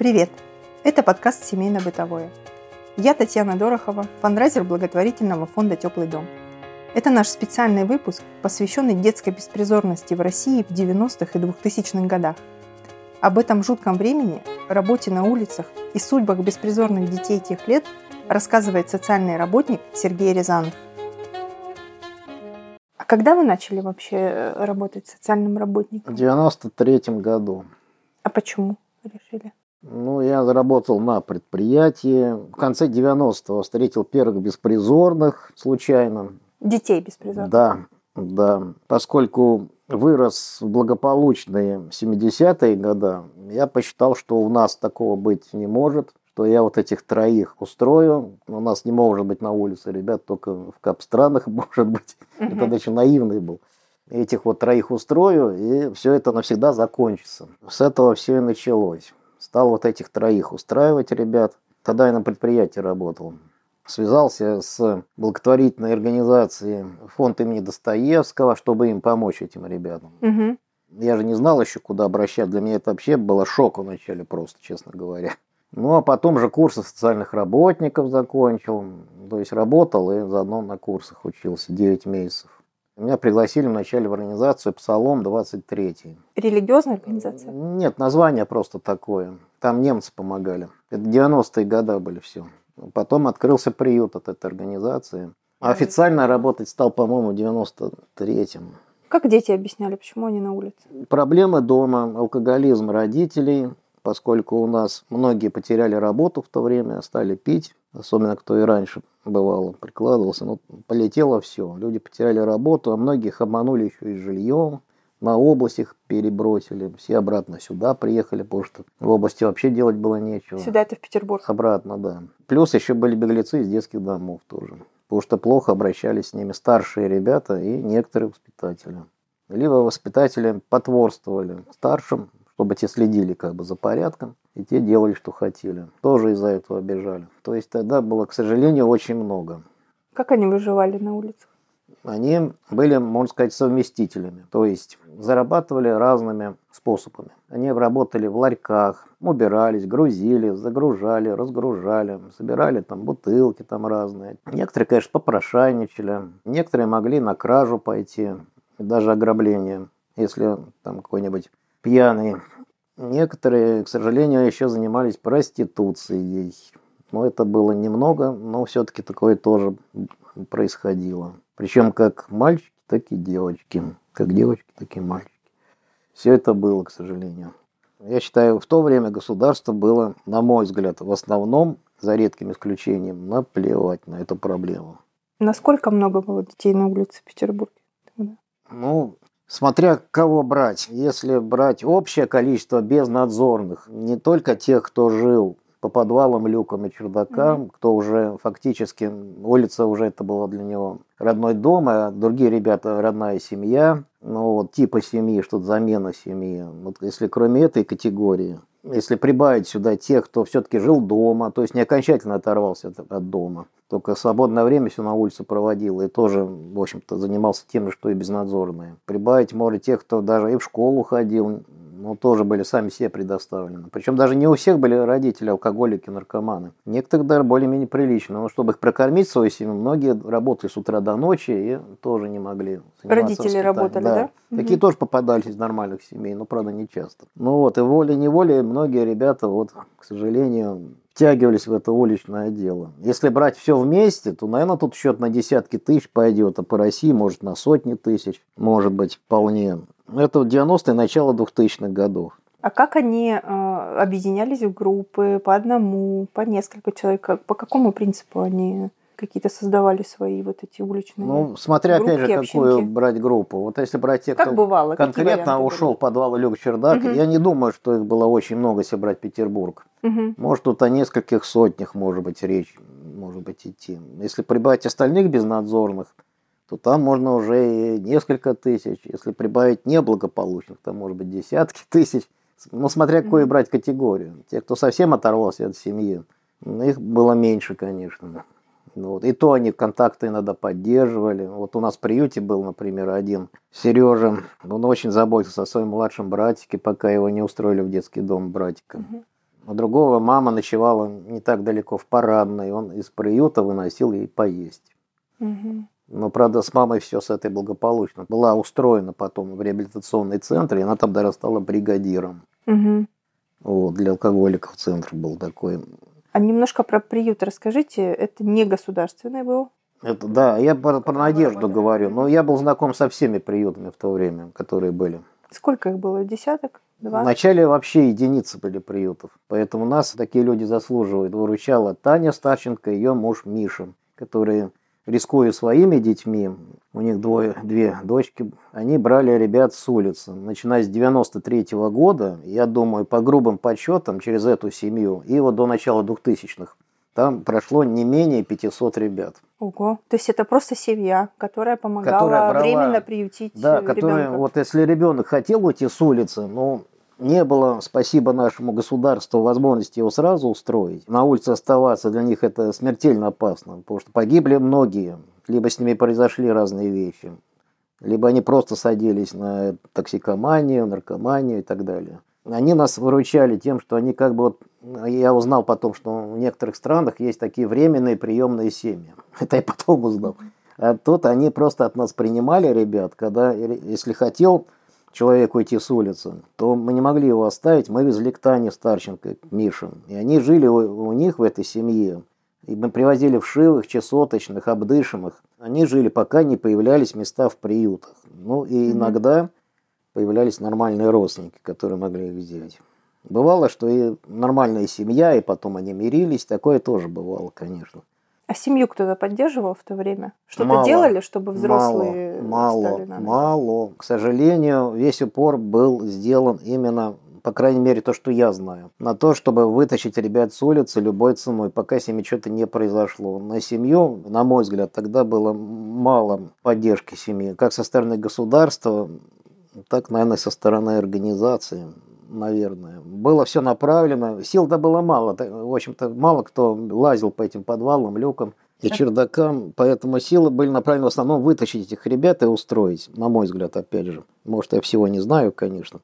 Привет! Это подкаст «Семейно-бытовое». Я Татьяна Дорохова, фандрайзер благотворительного фонда «Теплый дом». Это наш специальный выпуск, посвященный детской беспризорности в России в 90-х и 2000-х годах. Об этом жутком времени, работе на улицах и судьбах беспризорных детей тех лет рассказывает социальный работник Сергей Рязанов. А когда вы начали вообще э, работать социальным работником? В 93 году. А почему решили? Ну, я заработал на предприятии. В конце 90-го встретил первых беспризорных случайно. Детей беспризорных? Да, да. Поскольку вырос в благополучные 70-е годы, я посчитал, что у нас такого быть не может, что я вот этих троих устрою. У нас не может быть на улице ребят, только в кап-странах может быть. Угу. Это еще наивный был этих вот троих устрою, и все это навсегда закончится. С этого все и началось. Стал вот этих троих устраивать ребят. Тогда я на предприятии работал. Связался с благотворительной организацией фонд имени Достоевского, чтобы им помочь этим ребятам. Угу. Я же не знал еще, куда обращаться. Для меня это вообще было шок вначале просто, честно говоря. Ну, а потом же курсы социальных работников закончил. То есть работал и заодно на курсах учился 9 месяцев. Меня пригласили вначале в организацию «Псалом 23». Религиозная организация? Нет, название просто такое. Там немцы помогали. Это 90-е годы были все. Потом открылся приют от этой организации. А официально работать стал, по-моему, в 93-м. Как дети объясняли, почему они на улице? Проблемы дома, алкоголизм родителей, поскольку у нас многие потеряли работу в то время, стали пить, особенно кто и раньше бывало, прикладывался, но полетело все. Люди потеряли работу, а многих обманули еще и жильем, на область их перебросили, все обратно сюда приехали, потому что в области вообще делать было нечего. Сюда это в Петербург? Обратно, да. Плюс еще были беглецы из детских домов тоже, потому что плохо обращались с ними старшие ребята и некоторые воспитатели. Либо воспитатели потворствовали старшим, чтобы те следили как бы за порядком, и те делали, что хотели. Тоже из-за этого обижали. То есть тогда было, к сожалению, очень много. Как они выживали на улицах? Они были, можно сказать, совместителями. То есть зарабатывали разными способами. Они работали в ларьках, убирались, грузили, загружали, разгружали, собирали там бутылки там разные. Некоторые, конечно, попрошайничали. Некоторые могли на кражу пойти, даже ограбление. Если там какой-нибудь пьяный. Некоторые, к сожалению, еще занимались проституцией. Но это было немного, но все-таки такое тоже происходило. Причем как мальчики, так и девочки. Как девочки, так и мальчики. Все это было, к сожалению. Я считаю, в то время государство было, на мой взгляд, в основном, за редким исключением, наплевать на эту проблему. Насколько много было детей на улице в Петербурге? Ну, Смотря кого брать. Если брать общее количество безнадзорных, не только тех, кто жил по подвалам, люкам и чердакам, mm-hmm. кто уже фактически, улица уже это было для него родной дом, а другие ребята родная семья, ну вот типа семьи, что-то замена семьи. Вот если кроме этой категории, если прибавить сюда тех, кто все-таки жил дома, то есть не окончательно оторвался от, дома, только свободное время все на улице проводил и тоже, в общем-то, занимался тем же, что и безнадзорные. Прибавить может тех, кто даже и в школу ходил, но тоже были сами себе предоставлены. Причем даже не у всех были родители алкоголики, наркоманы. Некоторых даже более-менее прилично. Но чтобы их прокормить свою семью, многие работали с утра до ночи и тоже не могли Родители работали, да? да? Такие угу. тоже попадались из нормальных семей, но, правда, не часто. Ну вот, и волей-неволей многие ребята, вот, к сожалению, втягивались в это уличное дело. Если брать все вместе, то, наверное, тут счет на десятки тысяч пойдет, а по России, может, на сотни тысяч, может быть, вполне. Это 90-е, начало 2000-х годов. А как они э, объединялись в группы по одному, по несколько человек? По какому принципу они какие-то создавали свои вот эти уличные Ну, смотря группки, опять же, какую общинки. брать группу. Вот если брать тех, как кто бывало? конкретно ушел в подвал и лег чердак, угу. я не думаю, что их было очень много, если брать Петербург. Угу. Может, тут о нескольких сотнях, может быть, речь может быть идти. Если прибавить остальных безнадзорных, то там можно уже и несколько тысяч. Если прибавить неблагополучных, то может быть десятки тысяч. Ну, смотря какую брать категорию. Те, кто совсем оторвался от семьи, их было меньше, конечно. Вот. И то они контакты иногда поддерживали. Вот у нас в приюте был, например, один Сережа. Он очень заботился о своем младшем братике, пока его не устроили в детский дом братика. Угу. У другого мама ночевала не так далеко в парадной, он из приюта выносил ей поесть. Мгм. Но, правда, с мамой все с этой благополучно. Была устроена потом в реабилитационный центр, и она там даже стала бригадиром. Мгм. Вот, для алкоголиков центр был такой. А немножко про приют расскажите. Это не государственный был? Это, да, я про, про надежду работали? говорю. Но я был знаком со всеми приютами в то время, которые были. Сколько их было? Десяток? Два? Вначале вообще единицы были приютов. Поэтому нас такие люди заслуживают. Выручала Таня Старченко и ее муж Миша, которые, рискуя своими детьми, у них двое, две дочки, они брали ребят с улицы. Начиная с 93 года, я думаю, по грубым подсчетам, через эту семью, и вот до начала 2000-х, там прошло не менее 500 ребят. Ого. То есть это просто семья, которая помогала Которая брала- временно приютить Да, э, которые, ребенка. вот если ребенок хотел уйти с улицы, но не было, спасибо нашему государству, возможности его сразу устроить. На улице оставаться для них это смертельно опасно, потому что погибли многие, либо с ними произошли разные вещи, либо они просто садились на токсикоманию, наркоманию и так далее. Они нас выручали тем, что они как бы вот, я узнал потом, что в некоторых странах есть такие временные приемные семьи. Это я потом узнал. А тут они просто от нас принимали ребят, когда, если хотел человек уйти с улицы, то мы не могли его оставить, мы везли к Тане Старченко, к Мише. И они жили у, у них в этой семье. И мы привозили вшивых, чесоточных, обдышимых. Они жили, пока не появлялись места в приютах. Ну и Мгм. иногда появлялись нормальные родственники, которые могли их взять. Бывало, что и нормальная семья, и потом они мирились. Такое тоже бывало, конечно. А семью кто-то поддерживал в то время? Что-то делали, чтобы взрослые мало, стали мало, мало. К сожалению, весь упор был сделан именно, по крайней мере, то, что я знаю, на то, чтобы вытащить ребят с улицы любой ценой, пока с ними что-то не произошло. На семью, на мой взгляд, тогда было мало поддержки семьи, как со стороны государства, так, наверное, со стороны организации, наверное. Было все направлено, сил-то было мало, в общем-то, мало кто лазил по этим подвалам, люкам и чердакам, поэтому силы были направлены в основном вытащить этих ребят и устроить, на мой взгляд, опять же. Может, я всего не знаю, конечно.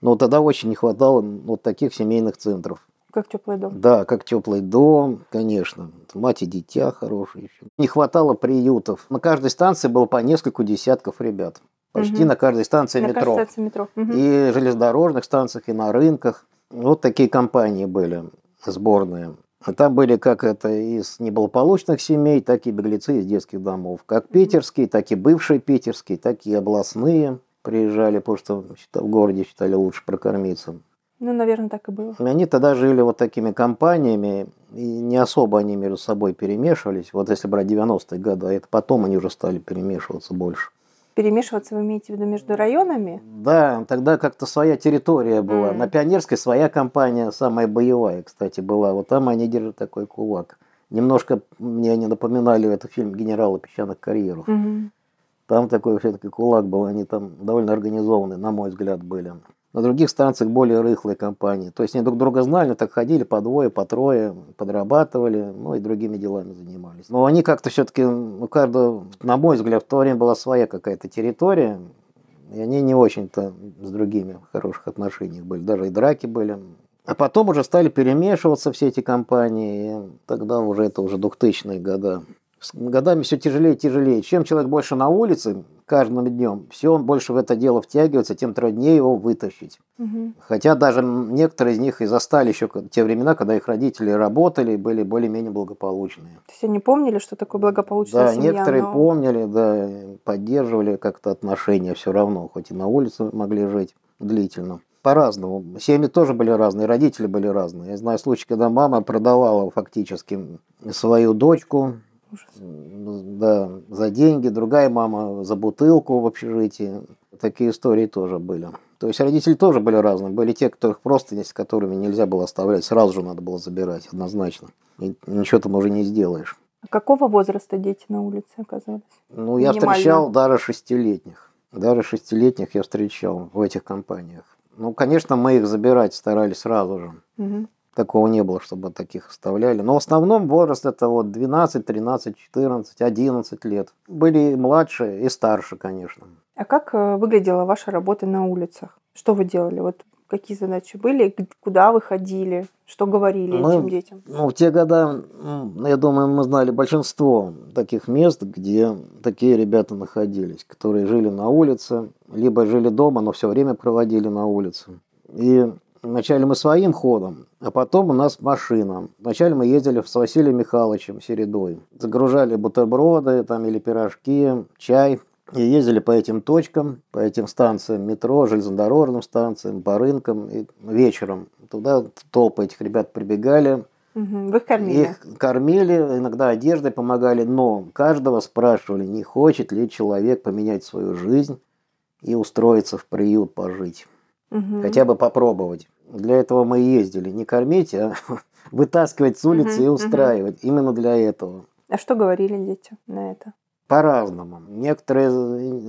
Но тогда очень не хватало вот таких семейных центров. Как теплый дом. Да, как теплый дом, конечно. Мать и дитя хорошие еще. Не хватало приютов. На каждой станции было по нескольку десятков ребят. Почти Мгм. на каждой станции На метро. каждой станции метро. Мгм. И железнодорожных станциях, и на рынках. Вот такие компании были сборные. Там были как это из неблагополучных семей, так и беглецы из детских домов. Как питерские, так и бывшие питерские, так и областные приезжали, потому что в городе считали лучше прокормиться. Ну, наверное, так и было. Они тогда жили вот такими компаниями, и не особо они между собой перемешивались. Вот если брать 90-е годы, а это потом они уже стали перемешиваться больше. Перемешиваться вы имеете в виду между районами? Да, тогда как-то своя территория была. М. На Пионерской своя компания, самая боевая, кстати, была. Вот там они держат такой кулак. Немножко мне они напоминали этот фильм «Генералы песчаных карьеров». Мгм. Там такой все-таки кулак был, они там довольно организованные, на мой взгляд, были. На других станциях более рыхлые компании. То есть они друг друга знали, так ходили по двое, по трое, подрабатывали, ну и другими делами занимались. Но они как-то все-таки, у каждого, на мой взгляд, в то время была своя какая-то территория, и они не очень-то с другими в хороших отношениях были. Даже и драки были. А потом уже стали перемешиваться все эти компании, и тогда уже это уже 2000-е годы. С годами все тяжелее и тяжелее. Чем человек больше на улице каждым днем, все он больше в это дело втягивается, тем труднее его вытащить. Мгм. Хотя даже некоторые из них и застали еще те времена, когда их родители работали были более-менее благополучные. То есть они помнили, что такое благополучная Да, семья, некоторые но- помнили, да, поддерживали как-то отношения все равно, хоть и на улице могли жить длительно. По-разному. Семьи тоже были разные, родители были разные. Я знаю случай, когда мама продавала фактически свою дочку, Ужас. да, за деньги, другая мама за бутылку в общежитии. Такие истории тоже были. То есть родители тоже были разные. Были те, которых просто с которыми нельзя было оставлять, сразу же надо было забирать, однозначно. И ничего там уже не сделаешь. А какого возраста дети на улице оказались? Ну, я встречал даже шестилетних. Даже шестилетних я встречал в этих компаниях. Ну, конечно, мы их забирать старались сразу же. Мгм. Такого не было, чтобы таких оставляли. Но в основном возраст это вот 12, 13, 14, 11 лет. Были и младше, и старше, конечно. А как э, выглядела ваша работа на улицах? Что вы делали? Вот Какие задачи были? Куда вы ходили? Что говорили мы, этим детям? Ну, в те года, я думаю, мы знали большинство таких мест, где такие ребята находились, которые жили на улице, либо жили дома, но все время проводили на улице. И вначале мы своим ходом, а потом у нас машина. Вначале мы ездили с Василием Михайловичем Середой. Загружали бутерброды там, или пирожки, чай. И ездили по этим точкам, по этим станциям метро, железнодорожным станциям, по рынкам. И вечером туда толпы этих ребят прибегали. Угу. Вы их кормили? Их кормили, иногда одеждой помогали, но каждого спрашивали, не хочет ли человек поменять свою жизнь и устроиться в приют пожить. Угу. Хотя бы попробовать. Для этого мы ездили. Не кормить, а вытаскивать с улицы угу, и устраивать. Угу. Именно для этого. А что говорили дети на это? По-разному. Некоторые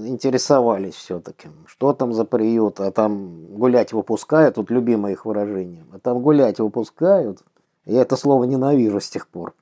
интересовались все-таки, что там за приют, а там гулять выпускают, тут любимое их выражение, а там гулять выпускают. Я это слово ненавижу с тех пор.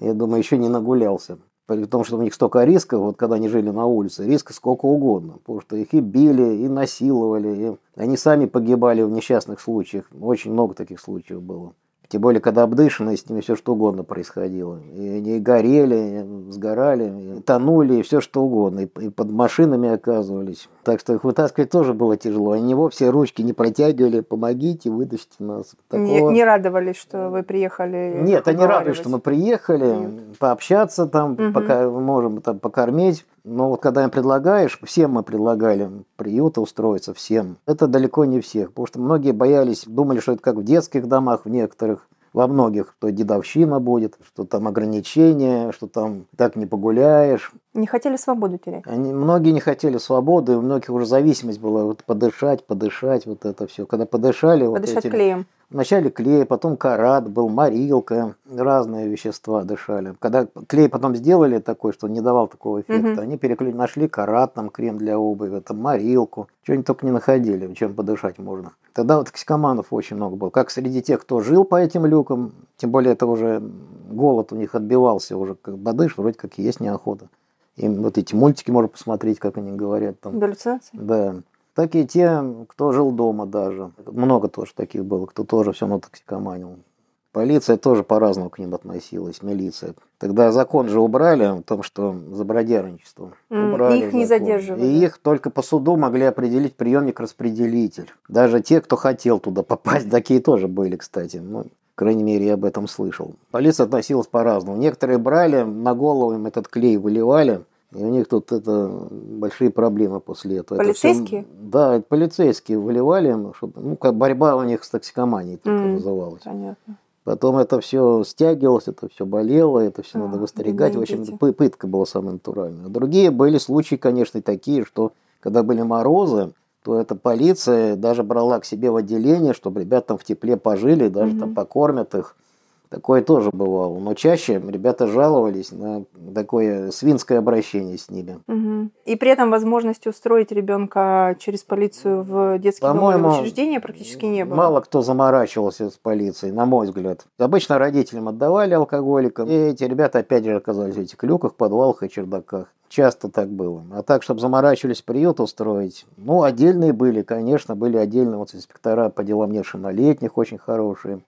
Я думаю, еще не нагулялся. При том, что у них столько риска, вот когда они жили на улице, риска сколько угодно. Потому что их и били, и насиловали, и они сами погибали в несчастных случаях. Очень много таких случаев было. Тем более, когда обдышанные, с ними все что угодно происходило. И они горели, и сгорали, и тонули, и все что угодно. И, под машинами оказывались. Так что их вытаскивать тоже было тяжело. Они вовсе ручки не протягивали, помогите, вытащите нас. Такого... Не, не радовались, что вы приехали? Нет, они радовались, что мы приехали, Нет. пообщаться там, угу. пока можем там покормить. Но вот когда им предлагаешь, всем мы предлагали приюты устроиться, всем. Это далеко не всех, потому что многие боялись, думали, что это как в детских домах в некоторых, во многих, что дедовщина будет, что там ограничения, что там так не погуляешь. Не хотели свободу терять? Они, многие не хотели свободы, у многих уже зависимость была вот подышать, подышать, вот это все. Когда подышали... Подышать вот эти, клеем. Вначале клей, потом карат был, морилка, разные вещества дышали. Когда клей потом сделали такой, что не давал такого эффекта, угу. они переклю... нашли карат, там крем для обуви, там морилку, что-нибудь только не находили, чем подышать можно. Тогда вот токсикоманов очень много было. Как среди тех, кто жил по этим люкам, тем более это уже голод у них отбивался, уже как подышь, вроде как есть неохота. И вот эти мультики можно посмотреть, как они говорят. Там. Галлюцинации? Да так и те, кто жил дома даже. Много тоже таких было, кто тоже все равно токсикоманил. Полиция тоже по-разному к ним относилась, милиция. Тогда закон же убрали о том, что за бродяжничество. Mm, убрали их не закон. задерживали. И их только по суду могли определить приемник-распределитель. Даже те, кто хотел туда попасть, такие тоже были, кстати. Ну, крайней мере, я об этом слышал. Полиция относилась по-разному. Некоторые брали, на голову им этот клей выливали – и у них тут это большие проблемы после этого. Полицейские? Это все, да, полицейские выливали, чтобы, ну, как борьба у них с токсикоманией только mm, называлась. Понятно. Потом это все стягивалось, это все болело, это все а, надо выстригать. В общем, пытка была самая натуральная. Другие были случаи, конечно, такие, что когда были морозы, то эта полиция даже брала к себе в отделение, чтобы ребята там в тепле пожили, даже mm там покормят их. Такое тоже бывало. Но чаще ребята жаловались на такое свинское обращение с ними. Угу. И при этом возможности устроить ребенка через полицию в детский дом или в учреждение практически не было. Мало кто заморачивался с полицией, на мой взгляд. Обычно родителям отдавали алкоголикам, и эти ребята опять же оказались в этих люках, подвалах и чердаках. Часто так было. А так, чтобы заморачивались приют устроить, ну, отдельные были, конечно, были отдельные вот инспектора по делам несовершеннолетних очень хорошие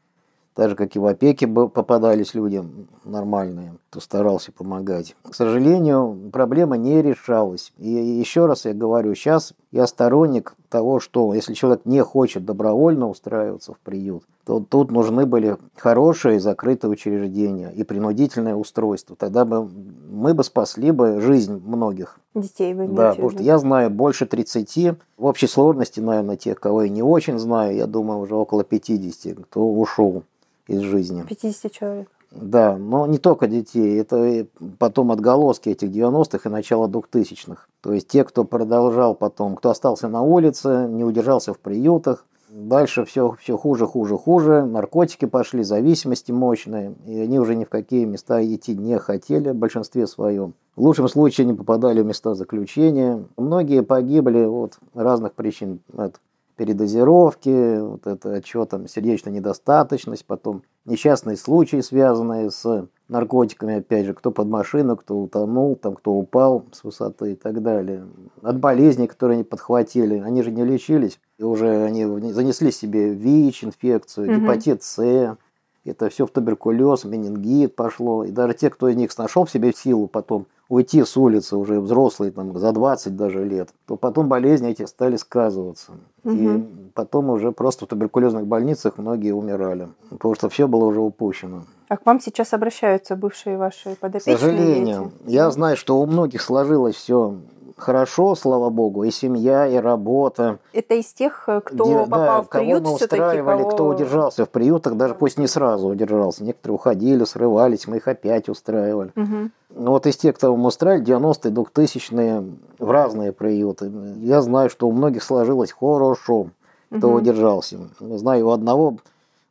так же, как и в опеке попадались людям нормальные, кто старался помогать. К сожалению, проблема не решалась. И еще раз я говорю, сейчас я сторонник того, что если человек не хочет добровольно устраиваться в приют, то тут нужны были хорошие закрытые учреждения и принудительное устройство. Тогда бы мы бы спасли бы жизнь многих. Детей вы Да, потому что я знаю больше 30, в общей сложности, наверное, тех, кого я не очень знаю, я думаю, уже около 50, кто ушел из жизни. 50 человек. Да, но не только детей, это потом отголоски этих 90-х и начала 2000-х. То есть те, кто продолжал потом, кто остался на улице, не удержался в приютах, дальше все, все хуже, хуже, хуже, наркотики пошли, зависимости мощные, и они уже ни в какие места идти не хотели в большинстве своем. В лучшем случае они попадали в места заключения. Многие погибли от разных причин. От передозировки, вот это что там, сердечная недостаточность, потом несчастные случаи, связанные с наркотиками, опять же, кто под машину, кто утонул, там, кто упал с высоты и так далее. От болезней, которые они подхватили. Они же не лечились. И уже они занесли себе ВИЧ, инфекцию, угу. гепатит С. Это все в туберкулез, менингит пошло. И даже те, кто из них нашел в себе силу потом уйти с улицы, уже взрослые, там, за 20 даже лет, то потом болезни эти стали сказываться. Угу. И потом уже просто в туберкулезных больницах многие умирали, потому что все было уже упущено. А к вам сейчас обращаются бывшие ваши подопечные К сожалению, дети? я знаю, что у многих сложилось все хорошо, слава богу, и семья, и работа. Это из тех, э, кто Где, попал да, в приют кого мы устраивали, кого... кто удержался в приютах, даже пусть не сразу удержался. Некоторые уходили, срывались, мы их опять устраивали. Угу. Вот из тех, кого мы устраивали, 90-е, 2000-е, в разные приюты. Я знаю, что у многих сложилось хорошо, кто угу. удержался. Знаю, у одного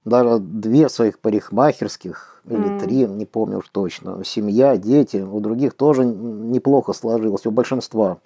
даже две своих парикмахерских, или mm. три, не помню уж точно. Семья, дети, у других тоже неплохо сложилось, у большинства.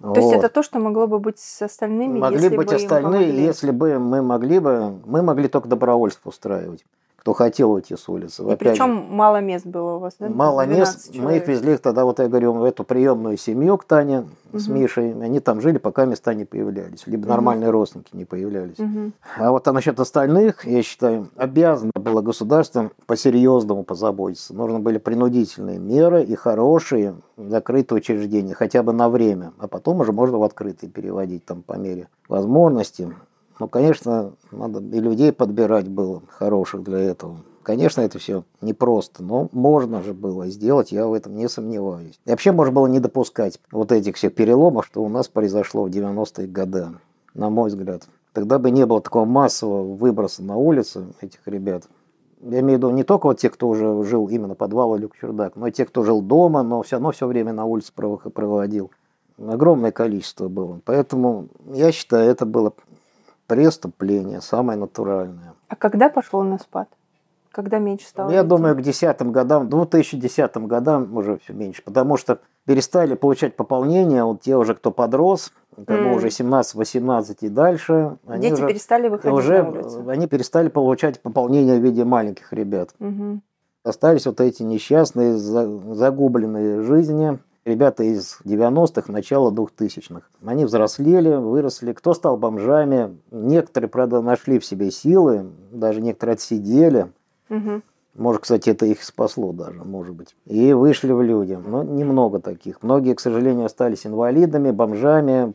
То вот. есть это то, что могло бы быть с остальными, могли если быть бы остальные, если бы мы могли бы, мы могли только добровольство устраивать кто хотел уйти с улицы. И причем мало мест было у вас, да? Мало мест. Человек. Мы их везли тогда, вот я говорю, в эту приемную семью к Тане угу. с Мишей. Они там жили, пока места не появлялись. Либо угу. нормальные родственники не появлялись. Угу. А вот а насчет остальных, я считаю, обязано было государство по-серьезному позаботиться. Нужны были принудительные меры и хорошие закрытые учреждения, хотя бы на время. А потом уже можно в открытые переводить там по мере возможности. Ну, конечно, надо и людей подбирать было хороших для этого. Конечно, это все непросто, но можно же было сделать, я в этом не сомневаюсь. И вообще можно было не допускать вот этих всех переломов, что у нас произошло в 90-е годы, на мой взгляд. Тогда бы не было такого массового выброса на улицы этих ребят. Я имею в виду не только вот те, кто уже жил именно подвал или чердак, но и те, кто жил дома, но все равно все время на улице проводил. Огромное количество было. Поэтому я считаю, это было преступление, самое натуральное. А когда пошло на спад? Когда меньше стало? Я думаю, к десятым годам, 2010 годам уже все меньше, потому что перестали получать пополнение, вот те уже, кто подрос, кому mm. уже 17-18 и дальше. Они Дети уже, перестали выходить уже, на улицу. Они перестали получать пополнение в виде маленьких ребят. Mm-hmm. Остались вот эти несчастные, загубленные жизни, ребята из 90-х, начала 2000-х. Они взрослели, выросли. Кто стал бомжами? Некоторые, правда, нашли в себе силы, даже некоторые отсидели. Угу. Может, кстати, это их спасло даже, может быть. И вышли в люди. Но немного таких. Многие, к сожалению, остались инвалидами, бомжами,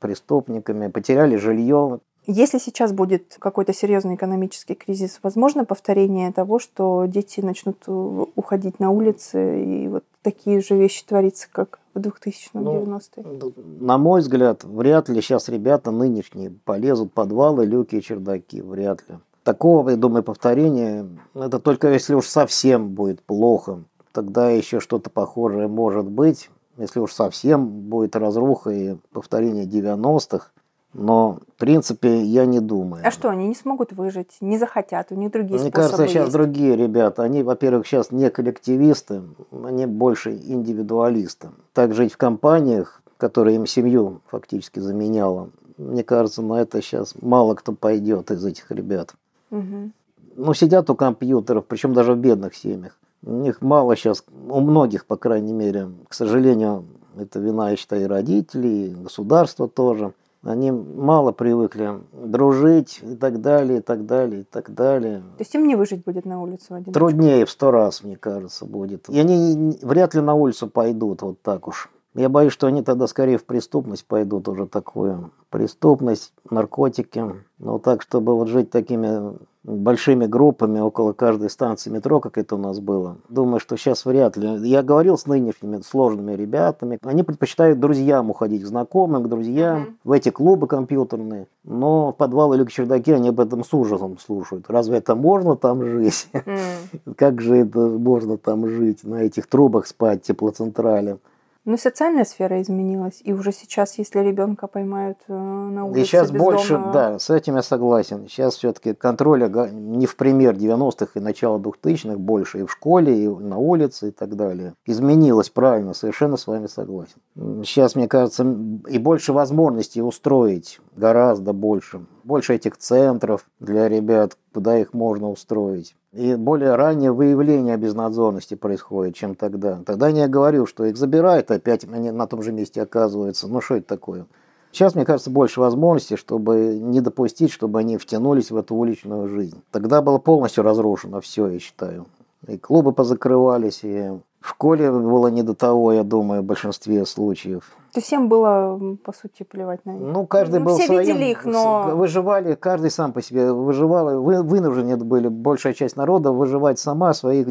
преступниками, потеряли жилье. Если сейчас будет какой-то серьезный экономический кризис, возможно повторение того, что дети начнут э, уходить на улицы и вот такие же вещи твориться, как в 2000-х, ну, 90-е? На мой взгляд, вряд ли сейчас ребята нынешние полезут в подвалы, люки и чердаки. Вряд ли. Такого, я думаю, повторения, это только если уж совсем будет плохо. Тогда еще что-то похожее может быть. Если уж совсем будет разруха и повторение 90-х, но, в принципе, я не думаю. А что, они не смогут выжить, не захотят, у них другие Мне способы кажется, сейчас есть. другие ребята, они, во-первых, сейчас не коллективисты, они больше индивидуалисты. Так жить в компаниях, которые им семью фактически заменяла, мне кажется, на это сейчас мало кто пойдет из этих ребят. Угу. Ну, сидят у компьютеров, причем даже в бедных семьях. У них мало сейчас, у многих, по крайней мере, к сожалению, это вина, я считаю, и родителей, и государства тоже – они мало привыкли дружить и так далее, и так далее, и так далее. То есть им не выжить будет на улице один? Труднее в сто раз, мне кажется, будет. И они вряд ли на улицу пойдут вот так уж. Я боюсь, что они тогда скорее в преступность пойдут уже такую. Преступность, наркотики. Но так, чтобы вот жить такими большими группами около каждой станции метро, как это у нас было. Думаю, что сейчас вряд ли. Я говорил с нынешними сложными ребятами. Они предпочитают друзьям уходить, к знакомым, к друзьям, mm-hmm. в эти клубы компьютерные. Но в подвалы или чердаки они об этом с ужасом слушают. Разве это можно там жить? Mm-hmm. Как же это можно там жить? На этих трубах спать, теплоцентрале? Ну, социальная сфера изменилась, и уже сейчас, если ребенка поймают э, на улице И сейчас бездомного... больше, да, с этим я согласен. Сейчас все-таки контроля не в пример 90-х и начала 2000-х больше и в школе, и на улице и так далее. Изменилось, правильно, совершенно с вами согласен. Сейчас, мне кажется, и больше возможностей устроить, гораздо больше. Больше этих центров для ребят, куда их можно устроить. И более раннее выявление безнадзорности происходит, чем тогда. Тогда я говорю, что их забирают, опять они на том же месте оказываются. Ну что это такое? Сейчас, мне кажется, больше возможностей, чтобы не допустить, чтобы они втянулись в эту уличную жизнь. Тогда было полностью разрушено все, я считаю. И клубы позакрывались, и в школе было не до того, я думаю, в большинстве случаев. То всем было, по сути, плевать на них? Ну, каждый ну, был все своим. видели их, но... Выживали, каждый сам по себе выживал. Вы, вынуждены были, большая часть народа, выживать сама, своих,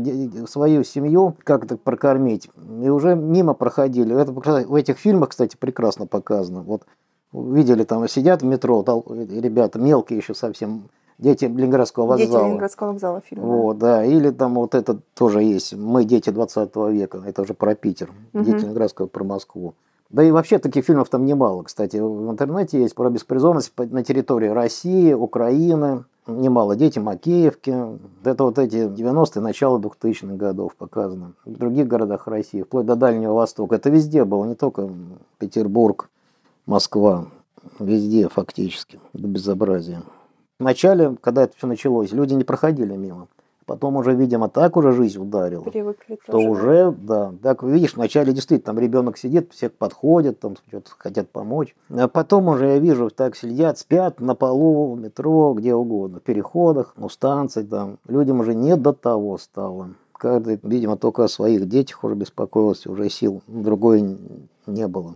свою семью как-то прокормить. И уже мимо проходили. Это в этих фильмах, кстати, прекрасно показано. Вот видели, там сидят в метро, ребята мелкие еще совсем, Дети Ленинградского вокзала. Дети Ленинградского вокзала фильм. Вот, да. Или там вот это тоже есть. Мы дети 20 века. Это уже про Питер. Угу. Дети Ленинградского про Москву. Да и вообще таких фильмов там немало. Кстати, в интернете есть про беспризорность на территории России, Украины. Немало. Дети Макеевки. Это вот эти 90-е, начало 2000-х годов показано. В других городах России, вплоть до Дальнего Востока. Это везде было, не только Петербург, Москва. Везде фактически. До безобразия. Вначале, когда это все началось, люди не проходили мимо. Потом уже, видимо, так уже жизнь ударила. Привыкли что тоже. уже, да. Так, видишь, вначале действительно там ребенок сидит, все подходят, там что-то хотят помочь. А потом уже я вижу, так сидят, спят на полу, в метро, где угодно, в переходах, у станций там. Людям уже не до того стало. Каждый, видимо, только о своих детях уже беспокоился, уже сил другой не было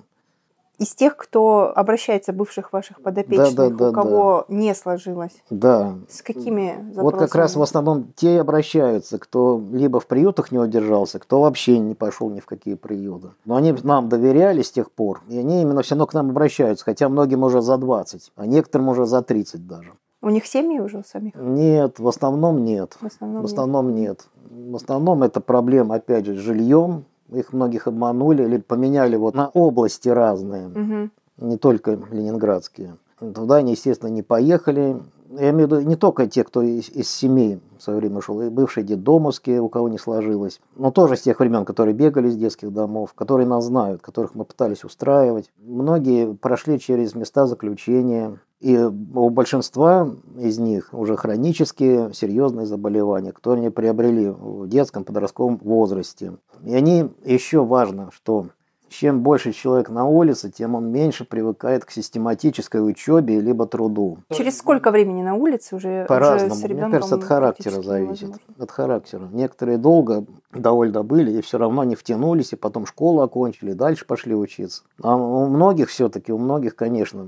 из тех, кто обращается, бывших ваших подопечных, да, да, да, у кого да. не сложилось? Да. С какими запросами? Вот как раз в основном те обращаются, кто либо в приютах не удержался, кто вообще не пошел ни в какие приюты. Но они нам доверяли с тех пор, и они именно все равно к нам обращаются, хотя многим уже за 20, а некоторым уже за 30 даже. У них семьи уже у самих? Нет, в основном нет. В основном, в основном нет. нет. В основном это проблема, опять же, с жильем, их многих обманули или поменяли вот на области разные, угу. не только ленинградские. Туда они, естественно, не поехали. Я имею в виду не только те, кто из, из семей в свое время шел, и бывшие детдомовские, у кого не сложилось, но тоже с тех времен, которые бегали из детских домов, которые нас знают, которых мы пытались устраивать. Многие прошли через места заключения, и у большинства из них уже хронические серьезные заболевания, которые они приобрели в детском подростковом возрасте. И они еще важно, что чем больше человек на улице, тем он меньше привыкает к систематической учебе либо труду. Через сколько времени на улице уже По-разному. Мне кажется, от характера зависит. Невозможно. От характера. Некоторые долго довольно были и все равно не втянулись, и потом школу окончили, и дальше пошли учиться. А у многих все-таки, у многих, конечно,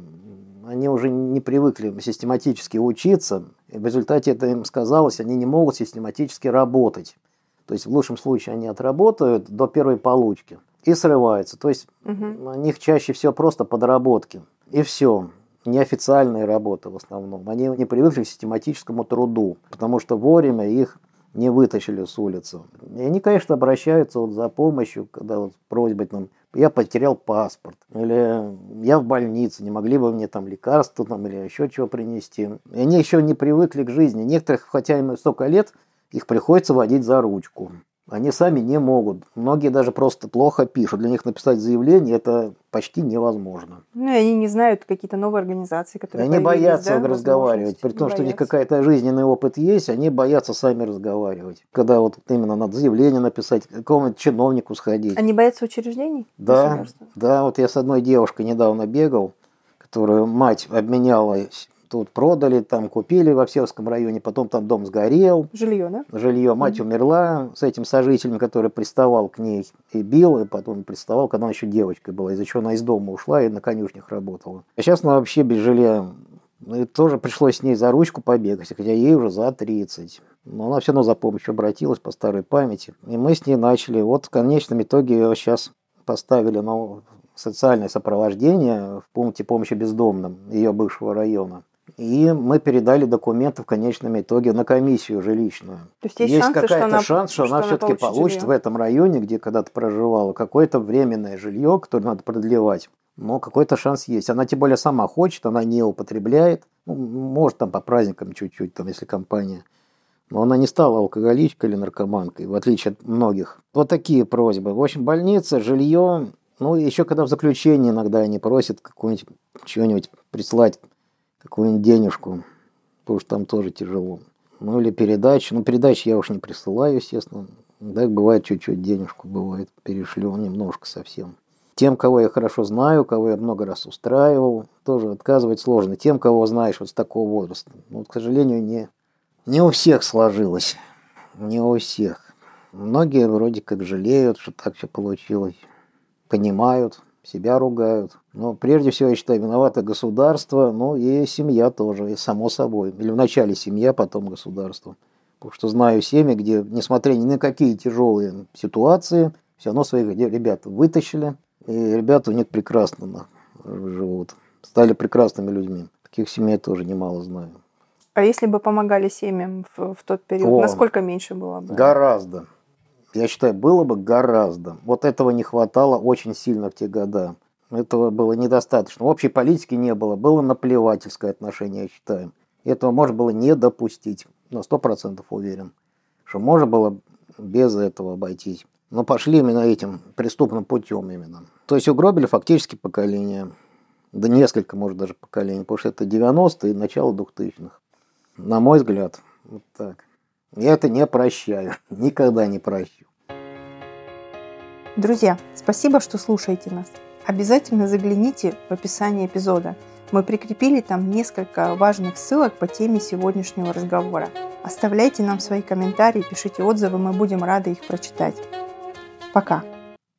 они уже не привыкли систематически учиться, и в результате это им сказалось, они не могут систематически работать. То есть в лучшем случае они отработают до первой получки и срываются. То есть угу. у них чаще всего просто подработки. И все. Неофициальные работы в основном. Они не привыкли к систематическому труду, потому что вовремя их не вытащили с улицы. И они, конечно, обращаются вот за помощью, когда вот просьбой там, я потерял паспорт, или я в больнице, не могли бы мне там лекарства там, или еще чего принести. И они еще не привыкли к жизни. Некоторых, хотя им столько лет, их приходится водить за ручку. Они сами не могут. Многие даже просто плохо пишут. Для них написать заявление это почти невозможно. Ну и они не знают какие-то новые организации, которые. Они боятся да, разговаривать. При том, что у них какая-то жизненный опыт есть, они боятся сами разговаривать. Когда вот именно надо заявление написать, какому-нибудь чиновнику сходить. Они боятся учреждений? Да, да. Вот я с одной девушкой недавно бегал, которую мать обменяла Тут продали, там купили во Всевском районе, потом там дом сгорел. Жилье, да? Жилье. Мать mm-hmm. умерла с этим сожителем, который приставал к ней и бил, и потом приставал, когда она еще девочкой была, из-за чего она из дома ушла и на конюшнях работала. А сейчас она вообще без жилья. Ну, и тоже пришлось с ней за ручку побегать, хотя ей уже за 30. Но она все равно за помощью обратилась по старой памяти. И мы с ней начали. Вот в конечном итоге ее сейчас поставили на социальное сопровождение в пункте помощи бездомным ее бывшего района. И мы передали документы в конечном итоге на комиссию жилищную. То есть есть, есть какая-то шанс, что, она, она все-таки получит жилье. в этом районе, где когда-то проживала, какое-то временное жилье, которое надо продлевать. Но какой-то шанс есть. Она тем более сама хочет, она не употребляет. Ну, может, там по праздникам чуть-чуть, там, если компания. Но она не стала алкоголичкой или наркоманкой, в отличие от многих. Вот такие просьбы. В общем, больница, жилье. Ну, еще когда в заключении иногда они просят какую-нибудь чего-нибудь прислать какую-нибудь денежку, потому что там тоже тяжело. Ну или передачи. Ну передачи я уж не присылаю, естественно. Так бывает чуть-чуть денежку, бывает, перешлю немножко совсем. Тем, кого я хорошо знаю, кого я много раз устраивал, тоже отказывать сложно. Тем, кого знаешь вот с такого возраста. Ну, вот, к сожалению, не, не у всех сложилось. Не у всех. Многие вроде как жалеют, что так все получилось. Понимают, себя ругают. Но прежде всего, я считаю, виновато государство, ну и семья тоже, и само собой. Или вначале семья, потом государство. Потому что знаю семьи, где, несмотря ни на какие тяжелые ситуации, все равно своих ребят вытащили, и ребята у них прекрасно живут. Стали прекрасными людьми. Таких семей тоже немало знаю. А если бы помогали семьям в, в тот период, О, насколько меньше было бы? Гораздо. Я считаю, было бы гораздо. Вот этого не хватало очень сильно в те года. Этого было недостаточно. Общей политики не было. Было наплевательское отношение, я считаю. Этого можно было не допустить на сто процентов уверен, что можно было без этого обойтись. Но пошли именно этим преступным путем именно. То есть угробили фактически поколение. Да несколько, может, даже поколений. Потому что это 90-е и начало 2000-х. На мой взгляд, вот так. Это не прощаю. Никогда не прощу. Друзья, спасибо, что слушаете нас. Обязательно загляните в описание эпизода – мы прикрепили там несколько важных ссылок по теме сегодняшнего разговора. Оставляйте нам свои комментарии, пишите отзывы, мы будем рады их прочитать. Пока!